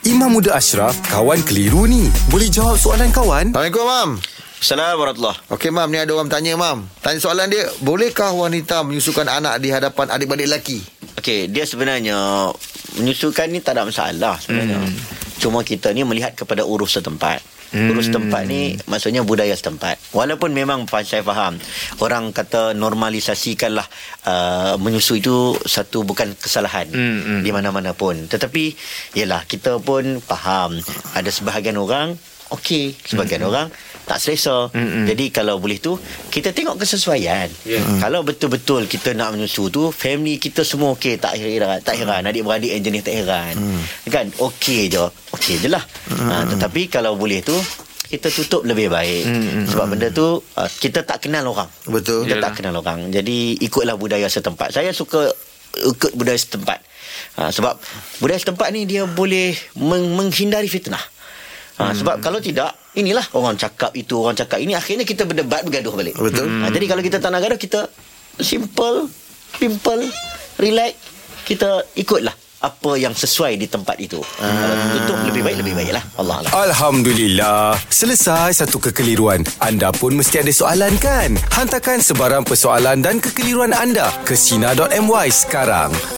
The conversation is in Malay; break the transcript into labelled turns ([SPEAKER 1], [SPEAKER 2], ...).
[SPEAKER 1] Imam Muda Ashraf, kawan keliru ni. Boleh jawab soalan kawan?
[SPEAKER 2] Assalamualaikum, Mam.
[SPEAKER 3] Assalamualaikum warahmatullahi
[SPEAKER 2] Okey, Mam. Ni ada orang tanya, Mam. Tanya soalan dia, bolehkah wanita menyusukan anak di hadapan adik-beradik lelaki?
[SPEAKER 3] Okey, dia sebenarnya menyusukan ni tak ada masalah sebenarnya. Hmm. Cuma kita ni melihat kepada urus setempat. Hmm. Urus setempat ni maksudnya budaya setempat. Walaupun memang saya faham orang kata normalisasikanlah uh, menyusui itu satu bukan kesalahan hmm, hmm. di mana-mana pun. Tetapi yalah kita pun faham ada sebahagian orang okey, sebahagian hmm. orang tak selesa. Mm-hmm. Jadi kalau boleh tu kita tengok kesesuaian. Yeah. Mm. Kalau betul-betul kita nak menyusu tu family kita semua okey tak heran tak heran adik-beradik yang jenis tak heran. Mm. Kan okey je. Okey je lah. Mm. Ha, tetapi kalau boleh tu kita tutup lebih baik mm-hmm. sebab benda tu uh, kita tak kenal orang
[SPEAKER 2] betul
[SPEAKER 3] kita Yalah. tak kenal orang jadi ikutlah budaya setempat saya suka ikut budaya setempat uh, sebab budaya setempat ni dia boleh meng- menghindari fitnah Ha, hmm. Sebab kalau tidak, inilah orang cakap itu, orang cakap ini. Akhirnya kita berdebat, bergaduh balik.
[SPEAKER 2] Betul.
[SPEAKER 3] Ha, jadi kalau kita tak nak gaduh, kita simple, simple, relax. Kita ikutlah apa yang sesuai di tempat itu. Hmm. Tutup lebih baik, lebih baiklah. Allah Allah.
[SPEAKER 1] Alhamdulillah. Selesai satu kekeliruan. Anda pun mesti ada soalan kan? Hantarkan sebarang persoalan dan kekeliruan anda ke Sina.my sekarang.